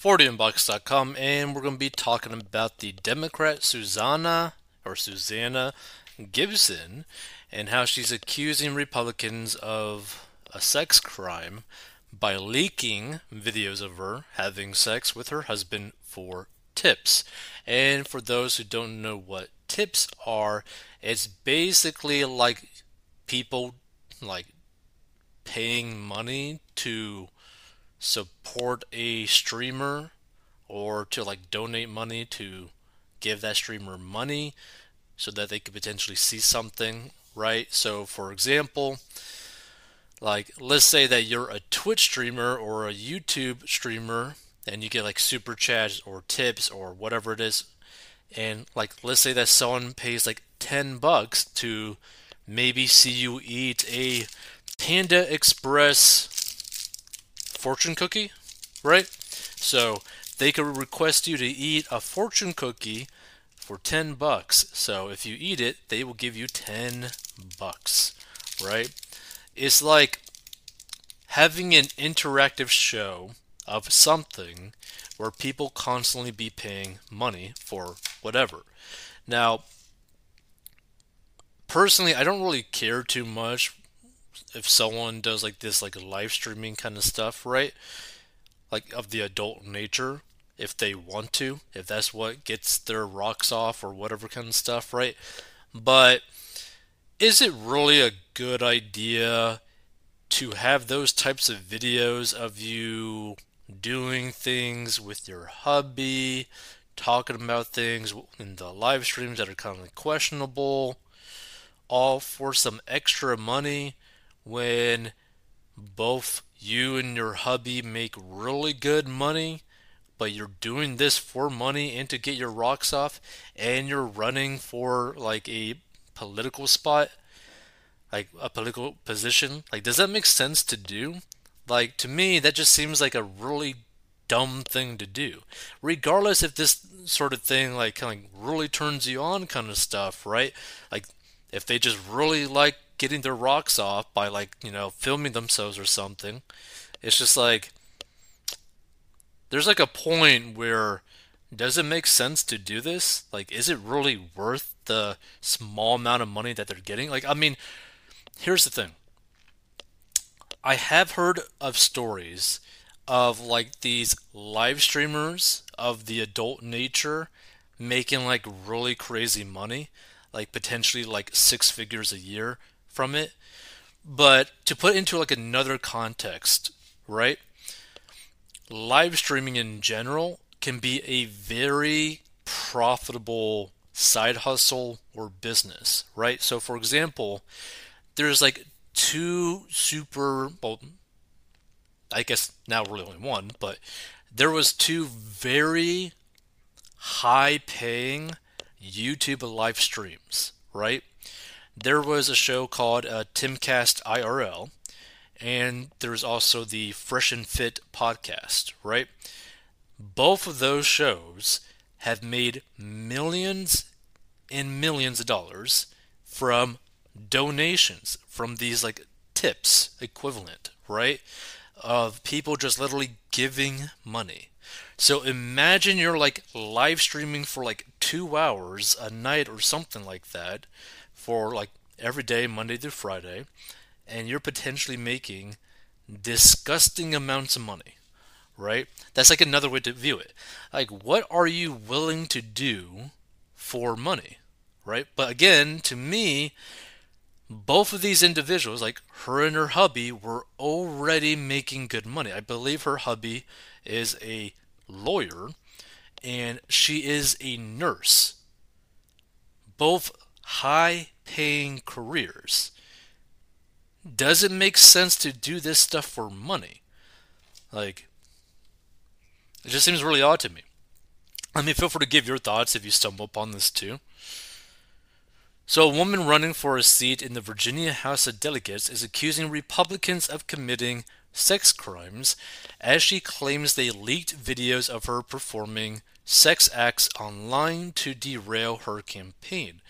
4dmbox.com, and we're going to be talking about the Democrat Susanna or Susanna Gibson and how she's accusing Republicans of a sex crime by leaking videos of her having sex with her husband for tips. And for those who don't know what tips are, it's basically like people like paying money to support a streamer or to like donate money to give that streamer money so that they could potentially see something, right? So, for example, like let's say that you're a Twitch streamer or a YouTube streamer and you get like super chats or tips or whatever it is and like let's say that someone pays like 10 bucks to maybe see you eat a Panda Express fortune cookie, right? So they could request you to eat a fortune cookie for 10 bucks. So if you eat it, they will give you 10 bucks, right? It's like having an interactive show of something where people constantly be paying money for whatever. Now, personally, I don't really care too much if someone does like this like live streaming kind of stuff, right? Like of the adult nature, if they want to, if that's what gets their rocks off or whatever kind of stuff, right? But is it really a good idea to have those types of videos of you doing things with your hubby, talking about things in the live streams that are kind of questionable, all for some extra money? When both you and your hubby make really good money, but you're doing this for money and to get your rocks off, and you're running for like a political spot, like a political position. Like, does that make sense to do? Like, to me, that just seems like a really dumb thing to do. Regardless if this sort of thing, like, kind of really turns you on, kind of stuff, right? Like, if they just really like getting their rocks off by like you know filming themselves or something. It's just like there's like a point where does it make sense to do this? Like is it really worth the small amount of money that they're getting? Like i mean here's the thing. I have heard of stories of like these live streamers of the adult nature making like really crazy money like potentially like six figures a year from it. But to put into like another context, right? Live streaming in general can be a very profitable side hustle or business, right? So for example, there's like two super well I guess now really only one, but there was two very high paying YouTube live streams, right? There was a show called uh, Timcast IRL, and there's also the Fresh and Fit podcast, right? Both of those shows have made millions and millions of dollars from donations, from these like tips equivalent, right? Of people just literally giving money. So imagine you're like live streaming for like two hours a night or something like that for like every day, Monday through Friday, and you're potentially making disgusting amounts of money, right? That's like another way to view it. Like, what are you willing to do for money, right? But again, to me, both of these individuals, like her and her hubby, were already making good money. I believe her hubby is a lawyer and she is a nurse. Both high paying careers. Does it make sense to do this stuff for money? Like, it just seems really odd to me. I mean, feel free to give your thoughts if you stumble upon this too. So, a woman running for a seat in the Virginia House of Delegates is accusing Republicans of committing sex crimes as she claims they leaked videos of her performing sex acts online to derail her campaign.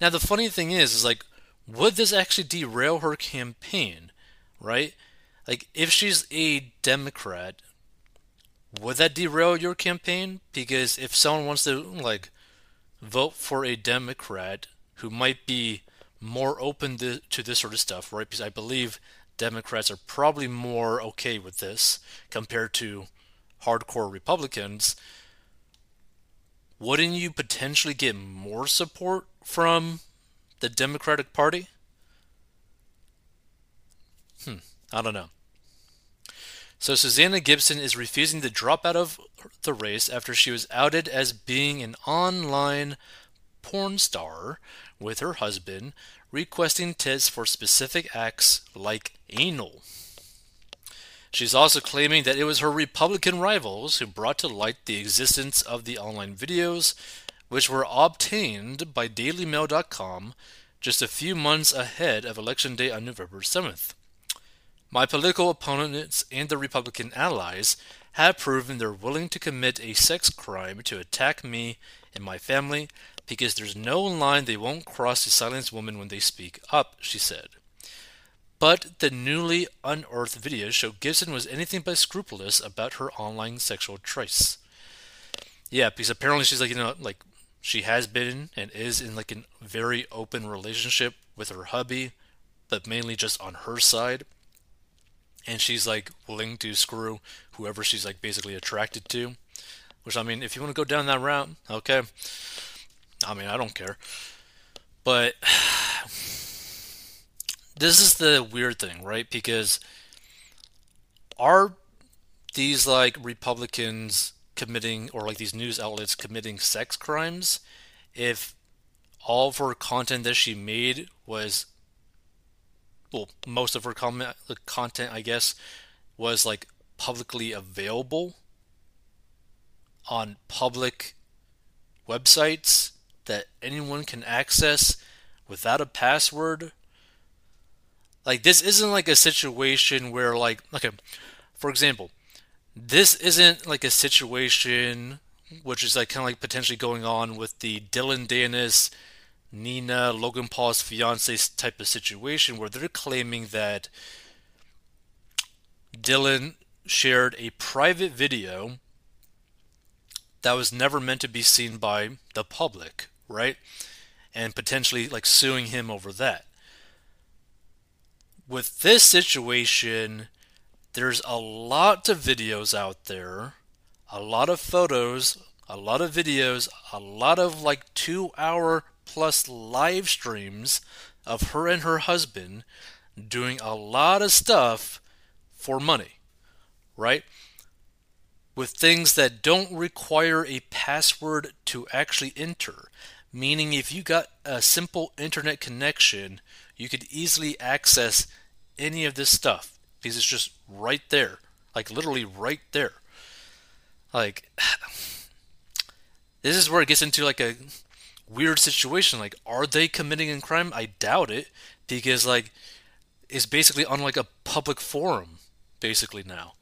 Now the funny thing is is like would this actually derail her campaign, right? Like if she's a Democrat, would that derail your campaign? Because if someone wants to like vote for a Democrat who might be more open to, to this sort of stuff, right? Because I believe Democrats are probably more okay with this compared to hardcore Republicans. Wouldn't you potentially get more support from the Democratic Party? Hmm, I don't know. So Susanna Gibson is refusing to drop out of the race after she was outed as being an online porn star with her husband, requesting tits for specific acts like anal. She's also claiming that it was her Republican rivals who brought to light the existence of the online videos, which were obtained by DailyMail.com just a few months ahead of Election Day on November 7th. My political opponents and the Republican allies have proven they're willing to commit a sex crime to attack me and my family because there's no line they won't cross to silence women when they speak up, she said. But the newly unearthed videos show Gibson was anything but scrupulous about her online sexual choice. Yeah, because apparently she's like, you know, like she has been and is in like a very open relationship with her hubby, but mainly just on her side and she's like willing to screw whoever she's like basically attracted to. Which I mean, if you want to go down that route, okay. I mean, I don't care. But this is the weird thing, right? Because are these like Republicans committing or like these news outlets committing sex crimes if all of her content that she made was well, most of her comment, content, I guess, was like publicly available on public websites that anyone can access without a password. Like this isn't like a situation where like okay, for example, this isn't like a situation which is like kind of like potentially going on with the Dillon Danis Nina, Logan Paul's fiance type of situation where they're claiming that Dillon shared a private video that was never meant to be seen by the public, right? And potentially like suing him over that. With this situation, there's a lot of videos out there, a lot of photos, a lot of videos, a lot of like two hour plus live streams of her and her husband doing a lot of stuff for money, right? With things that don't require a password to actually enter. Meaning, if you got a simple internet connection, you could easily access any of this stuff because it's just right there. Like, literally right there. Like, this is where it gets into like a weird situation. Like, are they committing a crime? I doubt it because like it's basically on like a public forum, basically now.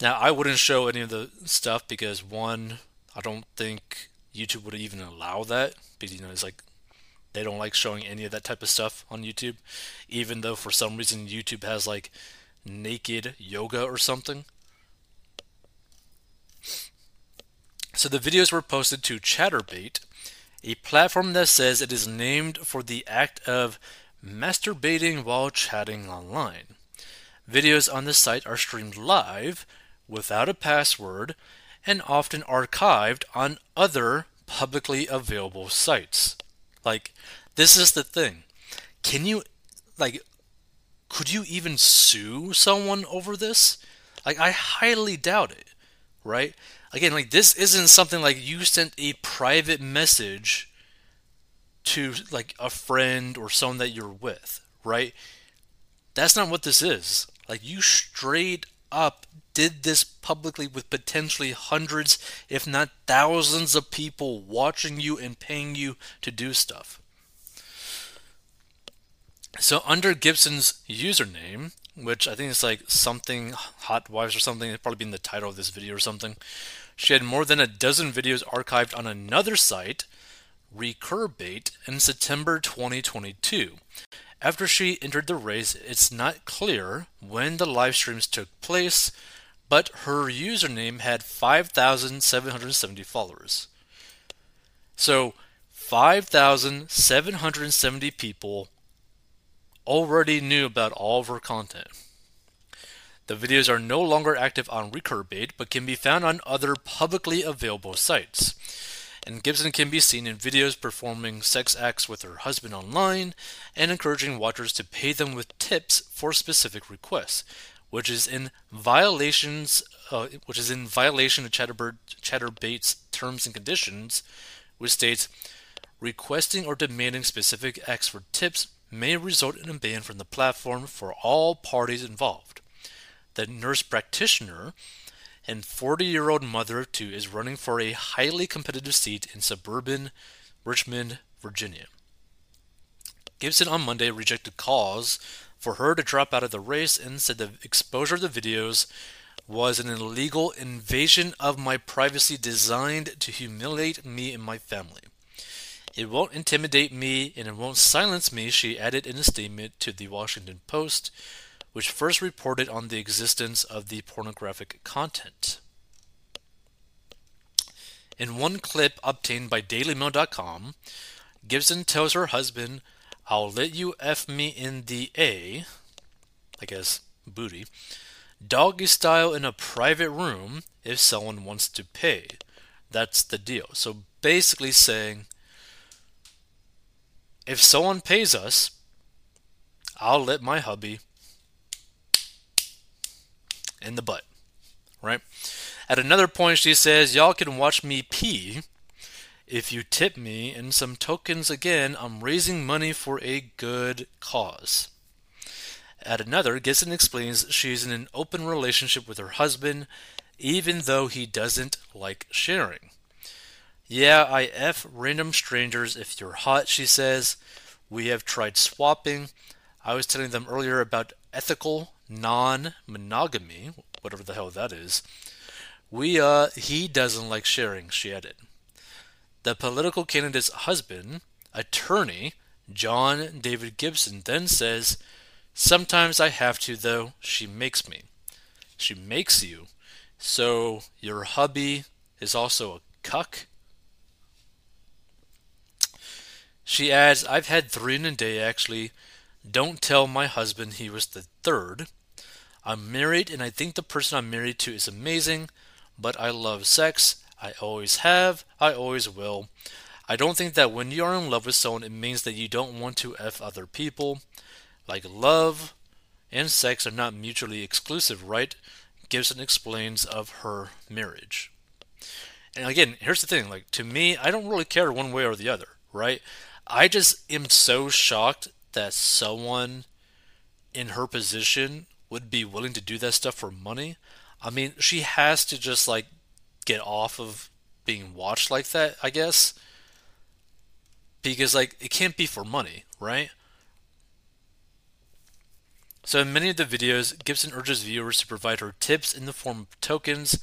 Now I wouldn't show any of the stuff because one, I don't think YouTube would even allow that because you know it's like they don't like showing any of that type of stuff on YouTube, even though for some reason YouTube has like naked yoga or something. So the videos were posted to Chaturbate, a platform that says it is named for the act of masturbating while chatting online. Videos on the site are streamed live without a password and often archived on other publicly available sites. Like, this is the thing. Can you, like, could you even sue someone over this? Like, I highly doubt it, right? again, like this isn't something like you sent a private message to like a friend or someone that you're with, right? That's not what this is. Like you straight up did this publicly with potentially hundreds, if not thousands of people watching you and paying you to do stuff. So under Gibson's username, which I think is like something hot wives or something. It's probably been the title of this video or something. She had more than a dozen videos archived on another site, Recurbate, in September 2022. After she entered the race, it's not clear when the live streams took place, but her username had 5,770 followers. So, 5,770 people already knew about all of her content. The videos are no longer active on Recurbate, but can be found on other publicly available sites. And Gibson can be seen in videos performing sex acts with her husband online and encouraging watchers to pay them with tips for specific requests, which is in violations, uh, which is in violation of Chatterbird, Chaturbate's terms and conditions, which states requesting or demanding specific acts for tips may result in a ban from the platform for all parties involved. The nurse practitioner and 40 year old mother of two is running for a highly competitive seat in suburban Richmond, Virginia. Gibson on Monday rejected calls for her to drop out of the race and said the exposure of the videos was an illegal invasion of my privacy designed to humiliate me and my family. It won't intimidate me and it won't silence me, she added in a statement to the Washington Post, which first reported on the existence of the pornographic content. In one clip obtained by DailyMail.com, Gibson tells her husband, I'll let you F me in the A, I guess, booty, doggy style in a private room if someone wants to pay. That's the deal. So basically saying, if someone pays us, I'll let my hubby in the butt. Right? At another point, she says, Y'all can watch me pee if you tip me in some tokens again. I'm raising money for a good cause. At another, Gibson explains she's in an open relationship with her husband, even though he doesn't like sharing. Yeah, I F random strangers if you're hot, she says. We have tried swapping. I was telling them earlier about ethical non monogamy, whatever the hell that is. We, uh, he doesn't like sharing, she added. The political candidate's husband, attorney John David Gibson, then says, Sometimes I have to, though. She makes me. She makes you. So your hubby is also a cuck? She adds, I've had three in a day actually. Don't tell my husband he was the third. I'm married and I think the person I'm married to is amazing, but I love sex. I always have. I always will. I don't think that when you are in love with someone, it means that you don't want to F other people. Like love and sex are not mutually exclusive, right? Gibson explains of her marriage. And again, here's the thing like, to me, I don't really care one way or the other, right? I just am so shocked that someone in her position would be willing to do that stuff for money. I mean, she has to just like get off of being watched like that, I guess. Because like it can't be for money, right? So in many of the videos, Gibson urges viewers to provide her tips in the form of tokens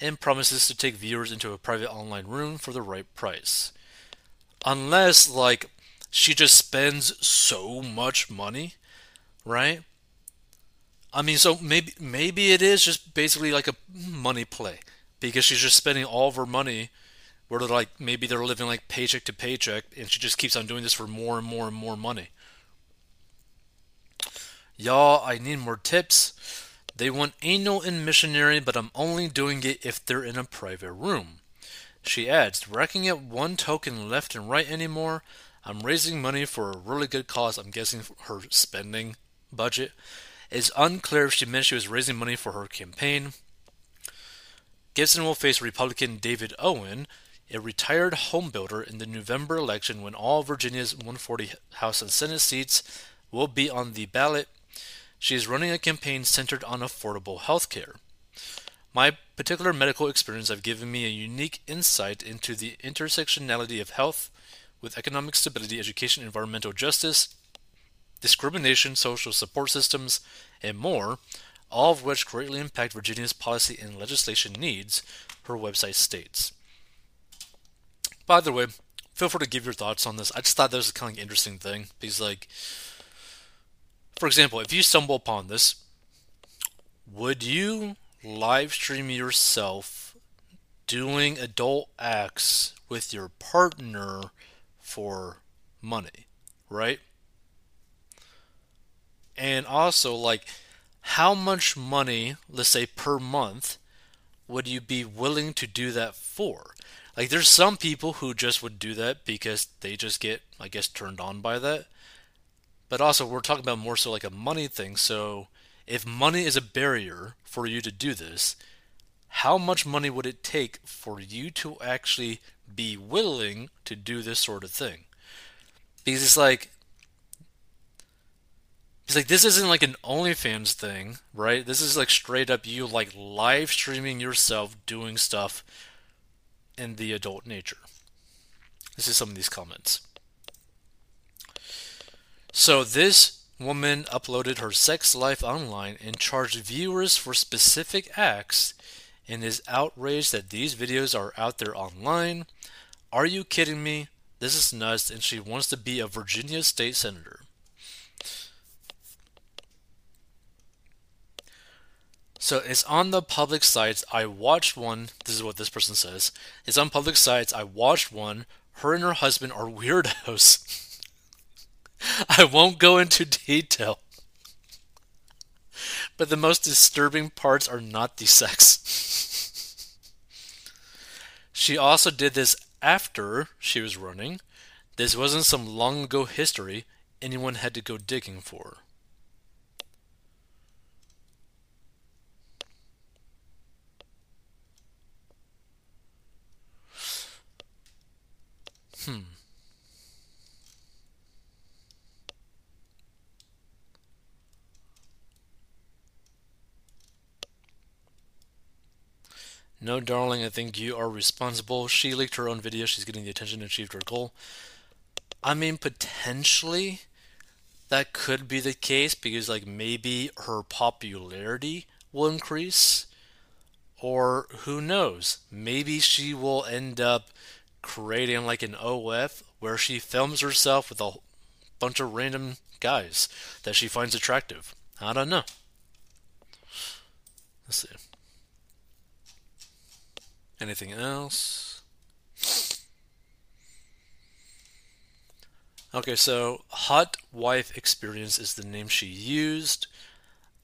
and promises to take viewers into a private online room for the right price unless like she just spends so much money, right? I mean, so maybe maybe it is just basically like a money play because she's just spending all of her money. Where they're like maybe they're living like paycheck to paycheck, and she just keeps on doing this for more and more and more money. Y'all, I need more tips. They want anal and missionary, but I'm only doing it if they're in a private room. She adds, racking up one token left and right anymore. I'm raising money for a really good cause. I'm guessing her spending budget. It's unclear if she meant she was raising money for her campaign. Gibson will face Republican David Owen, a retired homebuilder, in the November election when all Virginia's 140 House and Senate seats will be on the ballot. She is running a campaign centered on affordable health care. My particular medical experience have given me a unique insight into the intersectionality of health with economic stability, education, environmental justice, discrimination, social support systems, and more, all of which greatly impact Virginia's policy and legislation needs, her website states. By the way, feel free to give your thoughts on this. I just thought that was a kind of interesting thing because, like, for example, if you stumble upon this, would you live stream yourself doing adult acts with your partner for money, right? And also, like, how much money, let's say per month, would you be willing to do that for? Like, there's some people who just would do that because they just get, I guess, turned on by that. But also, we're talking about more so like a money thing. So, if money is a barrier for you to do this, how much money would it take for you to actually be willing to do this sort of thing? Because it's like, it's like this isn't like an OnlyFans thing, right? This is like straight up you like live streaming yourself doing stuff in the adult nature. This is some of these comments. So this woman uploaded her sex life online and charged viewers for specific acts and is outraged that these videos are out there online. Are you kidding me? This is nuts and she wants to be a Virginia state senator. So it's on the public sites. I watched one. This is what this person says. It's on public sites. I watched one. Her and her husband are weirdos. I won't go into detail. But the most disturbing parts are not the sex. she also did this after she was running. This wasn't some long ago history anyone had to go digging for. Hmm. No, darling, I think you are responsible. She leaked her own video. She's getting the attention and achieved her goal. I mean, potentially that could be the case because, like, maybe her popularity will increase. Or who knows? Maybe she will end up creating like an OF where she films herself with a bunch of random guys that she finds attractive. I don't know. Let's see. Anything else? Okay, so Hot Wife Experience is the name she used.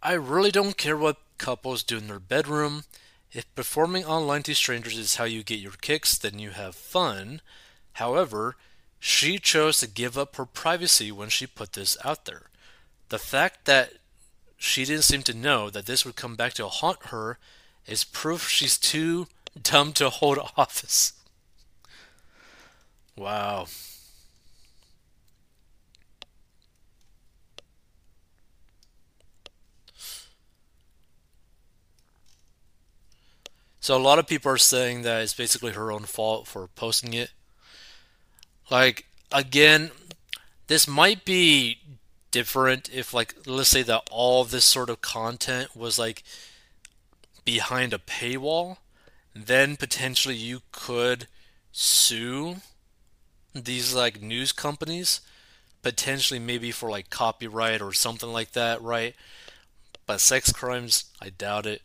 I really don't care what couples do in their bedroom. If performing online to strangers is how you get your kicks, then you have fun. However, she chose to give up her privacy when she put this out there. The fact that she didn't seem to know that this would come back to haunt her is proof she's too dumb to hold office. Wow. So a lot of people are saying that it's basically her own fault for posting it. Like again, this might be different if like let's say that all this sort of content was like behind a paywall, then potentially you could sue these like news companies potentially maybe for like copyright or something like that, right? But sex crimes, I doubt it.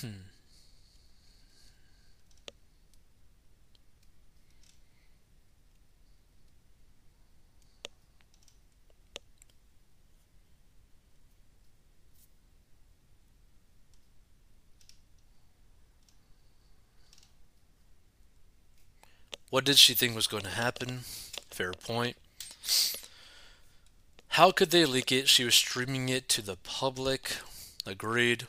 Hmm. What did she think was going to happen? Fair point. How could they leak it? She was streaming it to the public. Agreed.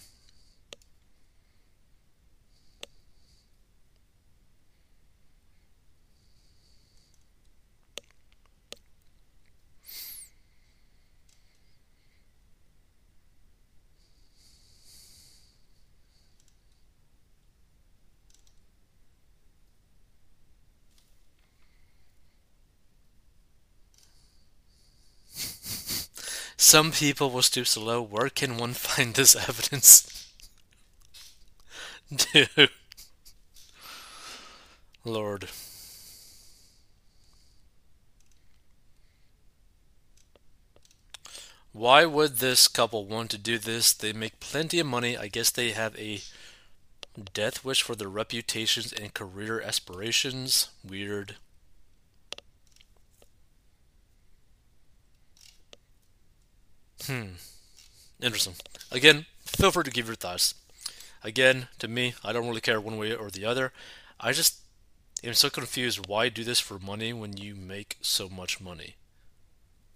Some people will stoop so low. Where can one find this evidence? Dude. Lord. Why would this couple want to do this? They make plenty of money. I guess they have a death wish for their reputations and career aspirations. Weird. Hmm. Interesting. Again, feel free to give your thoughts. Again, to me, I don't really care one way or the other. I just am so confused. Why do this for money when you make so much money?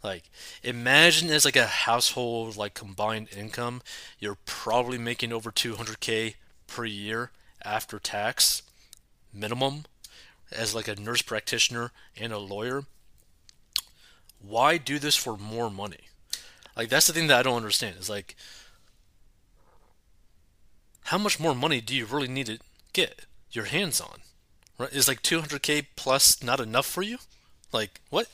Like, imagine as like a household like combined income, you're probably making over 200k per year after tax minimum as like a nurse practitioner and a lawyer. Why do this for more money? Like that's the thing that I don't understand. Is like how much more money do you really need to get your hands on? Right? Is like 200k plus not enough for you? Like what?